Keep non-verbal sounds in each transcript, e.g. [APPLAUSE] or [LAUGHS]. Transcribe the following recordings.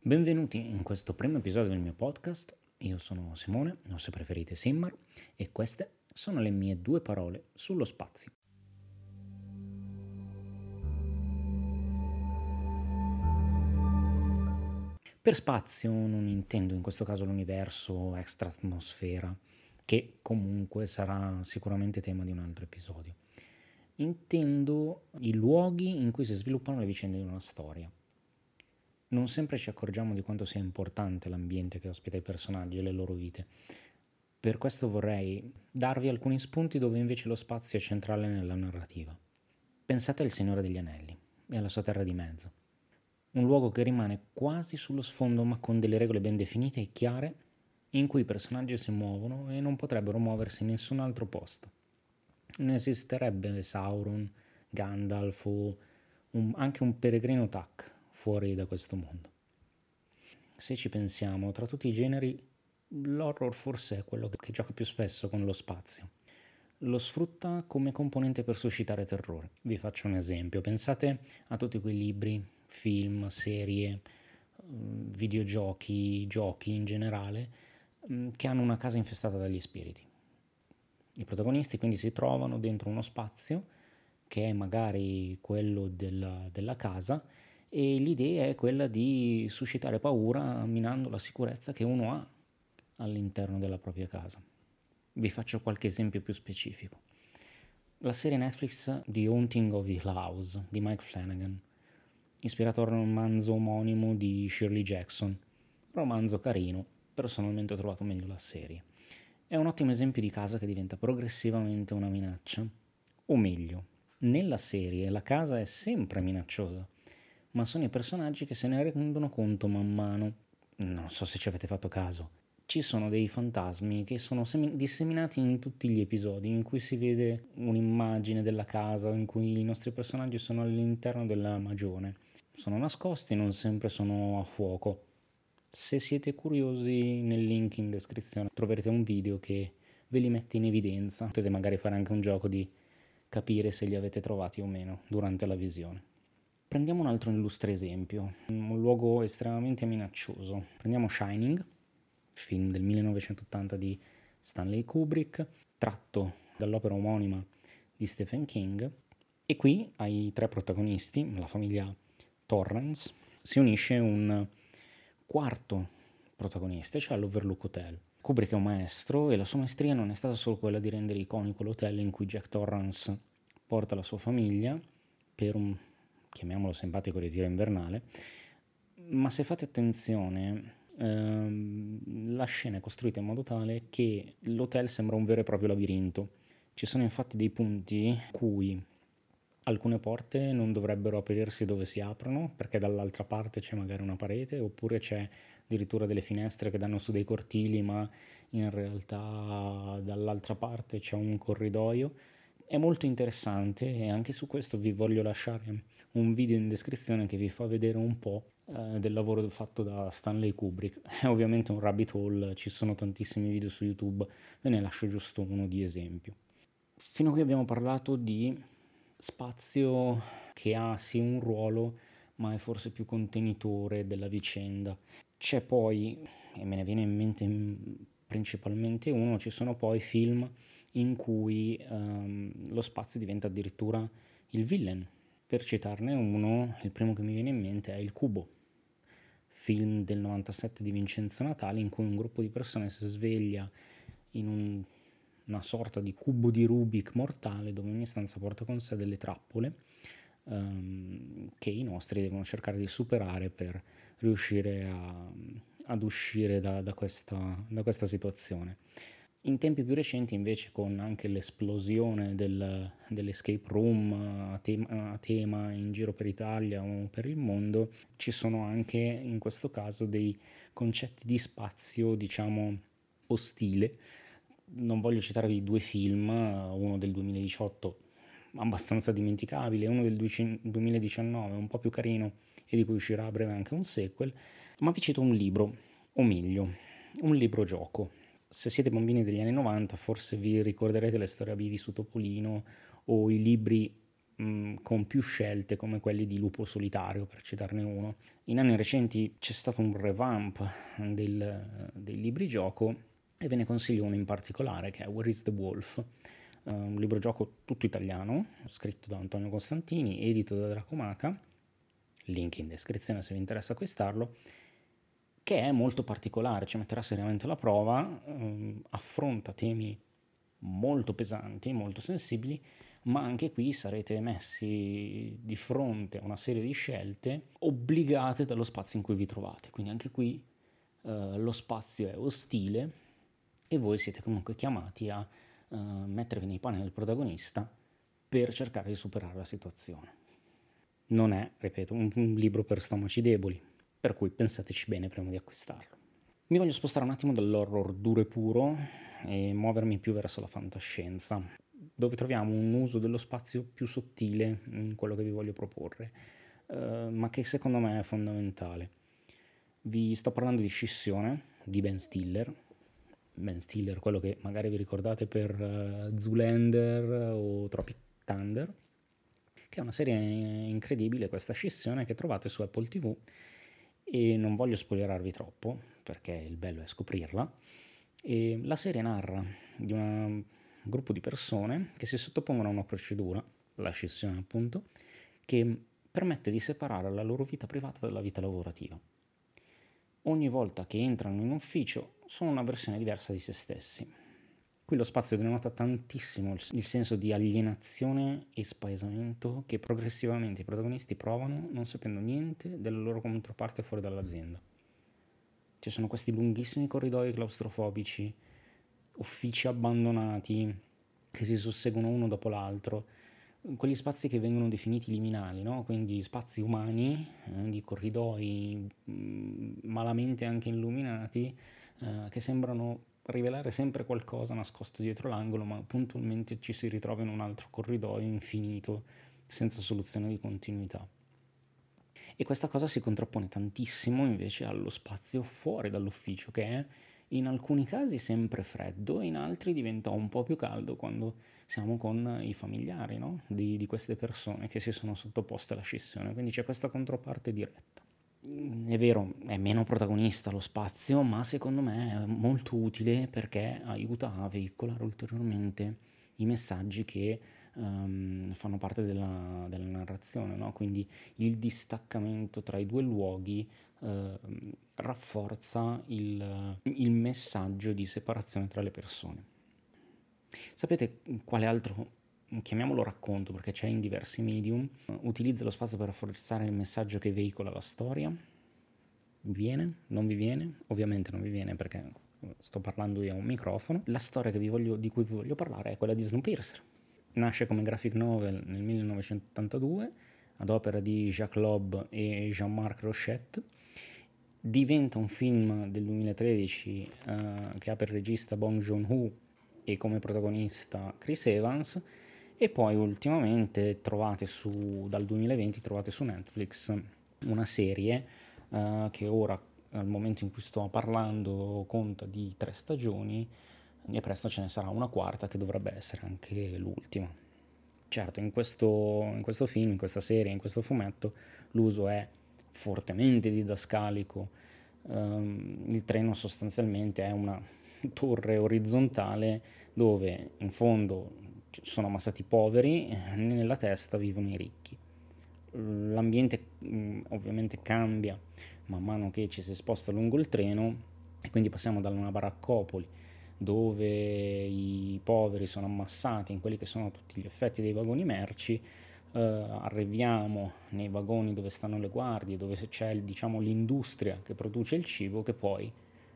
Benvenuti in questo primo episodio del mio podcast. Io sono Simone, o se preferite Simmar, e queste sono le mie due parole sullo spazio. Per spazio non intendo in questo caso l'universo extra atmosfera, che comunque sarà sicuramente tema di un altro episodio. Intendo i luoghi in cui si sviluppano le vicende di una storia. Non sempre ci accorgiamo di quanto sia importante l'ambiente che ospita i personaggi e le loro vite. Per questo vorrei darvi alcuni spunti dove invece lo spazio è centrale nella narrativa. Pensate al Signore degli Anelli e alla sua terra di mezzo un luogo che rimane quasi sullo sfondo ma con delle regole ben definite e chiare in cui i personaggi si muovono e non potrebbero muoversi in nessun altro posto. Non esisterebbe Sauron, Gandalf o un, anche un peregrino Tac fuori da questo mondo. Se ci pensiamo, tra tutti i generi, l'horror forse è quello che gioca più spesso con lo spazio. Lo sfrutta come componente per suscitare terrore. Vi faccio un esempio. Pensate a tutti quei libri film, serie, mm, videogiochi, giochi in generale, mm, che hanno una casa infestata dagli spiriti. I protagonisti quindi si trovano dentro uno spazio che è magari quello della, della casa e l'idea è quella di suscitare paura minando la sicurezza che uno ha all'interno della propria casa. Vi faccio qualche esempio più specifico. La serie Netflix The Haunting of Hill House di Mike Flanagan ispirato al romanzo omonimo di Shirley Jackson. Romanzo carino, personalmente ho trovato meglio la serie. È un ottimo esempio di casa che diventa progressivamente una minaccia. O meglio, nella serie la casa è sempre minacciosa, ma sono i personaggi che se ne rendono conto man mano. Non so se ci avete fatto caso. Ci sono dei fantasmi che sono semi- disseminati in tutti gli episodi, in cui si vede un'immagine della casa, in cui i nostri personaggi sono all'interno della magione sono nascosti, non sempre sono a fuoco. Se siete curiosi, nel link in descrizione troverete un video che ve li mette in evidenza. Potete magari fare anche un gioco di capire se li avete trovati o meno durante la visione. Prendiamo un altro illustre esempio, un luogo estremamente minaccioso. Prendiamo Shining, film del 1980 di Stanley Kubrick, tratto dall'opera omonima di Stephen King. E qui ai tre protagonisti, la famiglia Torrance, si unisce un quarto protagonista, cioè l'Overlook Hotel. Kubrick è un maestro e la sua maestria non è stata solo quella di rendere iconico l'hotel in cui Jack Torrance porta la sua famiglia per un, chiamiamolo simpatico, ritiro invernale, ma se fate attenzione, ehm, la scena è costruita in modo tale che l'hotel sembra un vero e proprio labirinto. Ci sono infatti dei punti cui alcune porte non dovrebbero aprirsi dove si aprono perché dall'altra parte c'è magari una parete oppure c'è addirittura delle finestre che danno su dei cortili ma in realtà dall'altra parte c'è un corridoio. È molto interessante e anche su questo vi voglio lasciare un video in descrizione che vi fa vedere un po' eh, del lavoro fatto da Stanley Kubrick. [LAUGHS] È ovviamente un rabbit hole, ci sono tantissimi video su YouTube, ve ne lascio giusto uno di esempio. Fino a qui abbiamo parlato di spazio che ha sì un ruolo, ma è forse più contenitore della vicenda. C'è poi, e me ne viene in mente principalmente uno, ci sono poi film in cui um, lo spazio diventa addirittura il villain. Per citarne uno, il primo che mi viene in mente è Il Cubo, film del 97 di Vincenzo Natali in cui un gruppo di persone si sveglia in un una sorta di cubo di Rubik mortale dove ogni stanza porta con sé delle trappole um, che i nostri devono cercare di superare per riuscire a, ad uscire da, da, questa, da, questa, situazione. In tempi più recenti invece con anche l'esplosione del, dell'escape room a tema, a tema in giro per Italia o per il mondo ci sono anche in questo caso dei concetti di spazio diciamo ostile non voglio citarvi due film, uno del 2018 abbastanza dimenticabile, uno del 2019 un po' più carino e di cui uscirà a breve anche un sequel, ma vi cito un libro, o meglio, un libro gioco. Se siete bambini degli anni 90 forse vi ricorderete le storie vivi su Topolino o i libri mh, con più scelte come quelli di Lupo Solitario, per citarne uno. In anni recenti c'è stato un revamp del, dei libri gioco e ve ne consiglio uno in particolare che è Where is the Wolf? un libro gioco tutto italiano, scritto da Antonio Costantini, edito da Dracomaca, link in descrizione se vi interessa acquistarlo, che è molto particolare, ci metterà seriamente alla prova, ehm, affronta temi molto pesanti, molto sensibili, ma anche qui sarete messi di fronte a una serie di scelte obbligate dallo spazio in cui vi trovate. Quindi anche qui eh, lo spazio è ostile e voi siete comunque chiamati a eh, mettervi nei panni del protagonista per cercare di superare la situazione. Non è, ripeto, un, un libro per stomaci deboli, per cui pensateci bene prima di acquistarlo. Mi voglio spostare un attimo dall'horror duro e puro e muovermi più verso la fantascienza, dove troviamo un uso dello spazio più sottile in quello che vi voglio proporre, eh, ma che secondo me è fondamentale. Vi sto parlando di Scissione di Ben Stiller. Ben Stiller, quello che magari vi ricordate per uh, Zoolander o Tropic Thunder, che è una serie incredibile, questa scissione che trovate su Apple TV e non voglio spoilerarvi troppo perché il bello è scoprirla. E la serie narra di un gruppo di persone che si sottopongono a una procedura, la scissione appunto, che permette di separare la loro vita privata dalla vita lavorativa. Ogni volta che entrano in ufficio sono una versione diversa di se stessi. Qui lo spazio denota tantissimo il senso di alienazione e spaesamento che progressivamente i protagonisti provano non sapendo niente della loro controparte fuori dall'azienda. Ci sono questi lunghissimi corridoi claustrofobici, uffici abbandonati che si susseguono uno dopo l'altro, quegli spazi che vengono definiti liminali, no? quindi spazi umani, eh, di corridoi mh, mm, malamente anche illuminati, eh, che sembrano rivelare sempre qualcosa nascosto dietro l'angolo, ma puntualmente ci si ritrova in un altro corridoio infinito, senza soluzione di continuità. E questa cosa si contrappone tantissimo invece allo spazio fuori dall'ufficio, che è in alcuni casi sempre freddo, in altri diventa un po' più caldo quando siamo con i familiari no? di, di queste persone che si sono sottoposte alla scissione, quindi c'è questa controparte diretta è vero, è meno protagonista lo spazio, ma secondo me è molto utile perché aiuta a veicolare ulteriormente i messaggi che um, fanno parte della, della narrazione, no? quindi il distaccamento tra i due luoghi uh, rafforza il, il messaggio di separazione tra le persone. Sapete quale altro chiamiamolo racconto perché c'è in diversi medium, utilizza lo spazio per rafforzare il messaggio che veicola la storia. Vi viene? Non vi viene? Ovviamente non vi viene perché sto parlando io a un microfono. La storia voglio, di cui vi voglio parlare è quella di Snowpiercer. Nasce come graphic novel nel 1982 ad opera di Jacques Loeb e Jean-Marc Rochette. Diventa un film del 2013 eh, che ha per regista Bong Joon-ho e come protagonista Chris Evans e poi ultimamente trovate su, dal 2020 trovate su Netflix una serie uh, che ora al momento in cui sto parlando conta di tre stagioni e presto ce ne sarà una quarta che dovrebbe essere anche l'ultima. Certo, in questo, in questo film, in questa serie, in questo fumetto l'uso è fortemente didascalico. Um, il treno sostanzialmente è una [LAUGHS] torre orizzontale dove in fondo sono ammassati i poveri, nella testa vivono i ricchi. L'ambiente mm, ovviamente cambia man mano che ci si sposta lungo il treno e quindi passiamo da una baraccopoli dove i poveri sono ammassati in quelli che sono tutti gli effetti dei vagoni merci, eh, arriviamo nei vagoni dove stanno le guardie, dove c'è diciamo, l'industria che produce il cibo che poi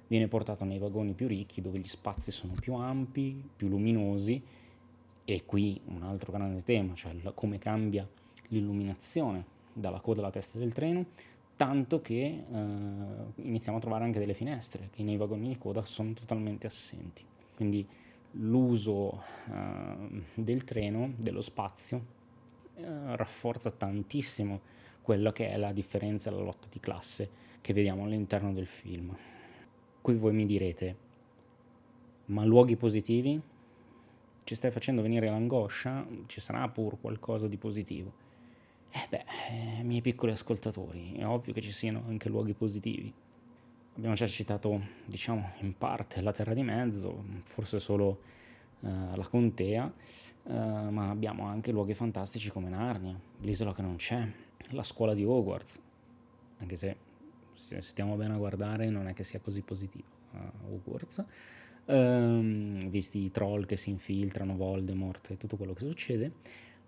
viene portato nei vagoni più ricchi dove gli spazi sono più ampi, più luminosi e qui un altro grande tema, cioè come cambia l'illuminazione dalla coda alla testa del treno, tanto che eh, iniziamo a trovare anche delle finestre che nei vagoni di coda sono totalmente assenti. Quindi l'uso eh, del treno, dello spazio, eh, rafforza tantissimo quella che è la differenza e la lotta di classe che vediamo all'interno del film. Qui voi mi direte, ma luoghi positivi? Ci stai facendo venire l'angoscia, ci sarà pur qualcosa di positivo. Eh beh, eh, miei piccoli ascoltatori, è ovvio che ci siano anche luoghi positivi. Abbiamo già citato, diciamo, in parte la Terra di Mezzo, forse solo eh, la Contea, eh, ma abbiamo anche luoghi fantastici come Narnia, l'isola che non c'è, la scuola di Hogwarts, anche se se stiamo bene a guardare non è che sia così positivo uh, Hogwarts um, visti i troll che si infiltrano Voldemort e tutto quello che succede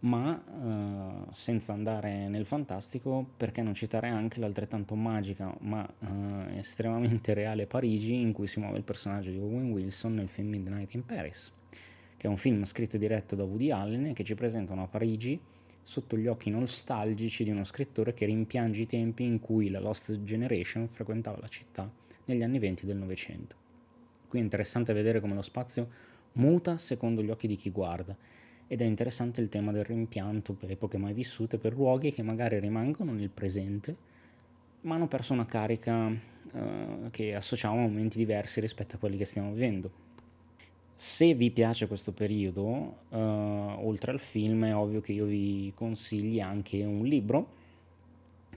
ma uh, senza andare nel fantastico perché non citare anche l'altrettanto magica ma uh, estremamente reale Parigi in cui si muove il personaggio di Owen Wilson nel film Midnight in Paris che è un film scritto e diretto da Woody Allen che ci presenta una Parigi sotto gli occhi nostalgici di uno scrittore che rimpiange i tempi in cui la Lost Generation frequentava la città negli anni venti del Novecento. Qui è interessante vedere come lo spazio muta secondo gli occhi di chi guarda ed è interessante il tema del rimpianto per epoche mai vissute, per luoghi che magari rimangono nel presente, ma hanno perso una carica eh, che associamo a momenti diversi rispetto a quelli che stiamo vivendo. Se vi piace questo periodo, uh, oltre al film, è ovvio che io vi consigli anche un libro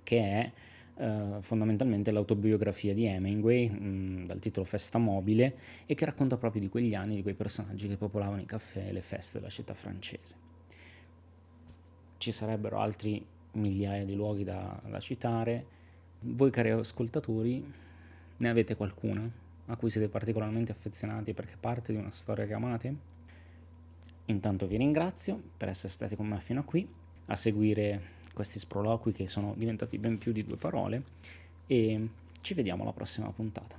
che è uh, fondamentalmente l'autobiografia di Hemingway, mh, mm, dal titolo Festa Mobile, e che racconta proprio di quegli anni, di quei personaggi che popolavano i caffè e le feste della città francese. Ci sarebbero altri migliaia di luoghi da, da citare. Voi, cari ascoltatori, ne avete qualcuna? a cui siete particolarmente affezionati perché parte di una storia che amate? Intanto vi ringrazio per essere stati con me fino a qui, a seguire questi sproloqui che sono diventati ben più di due parole e ci vediamo alla prossima puntata.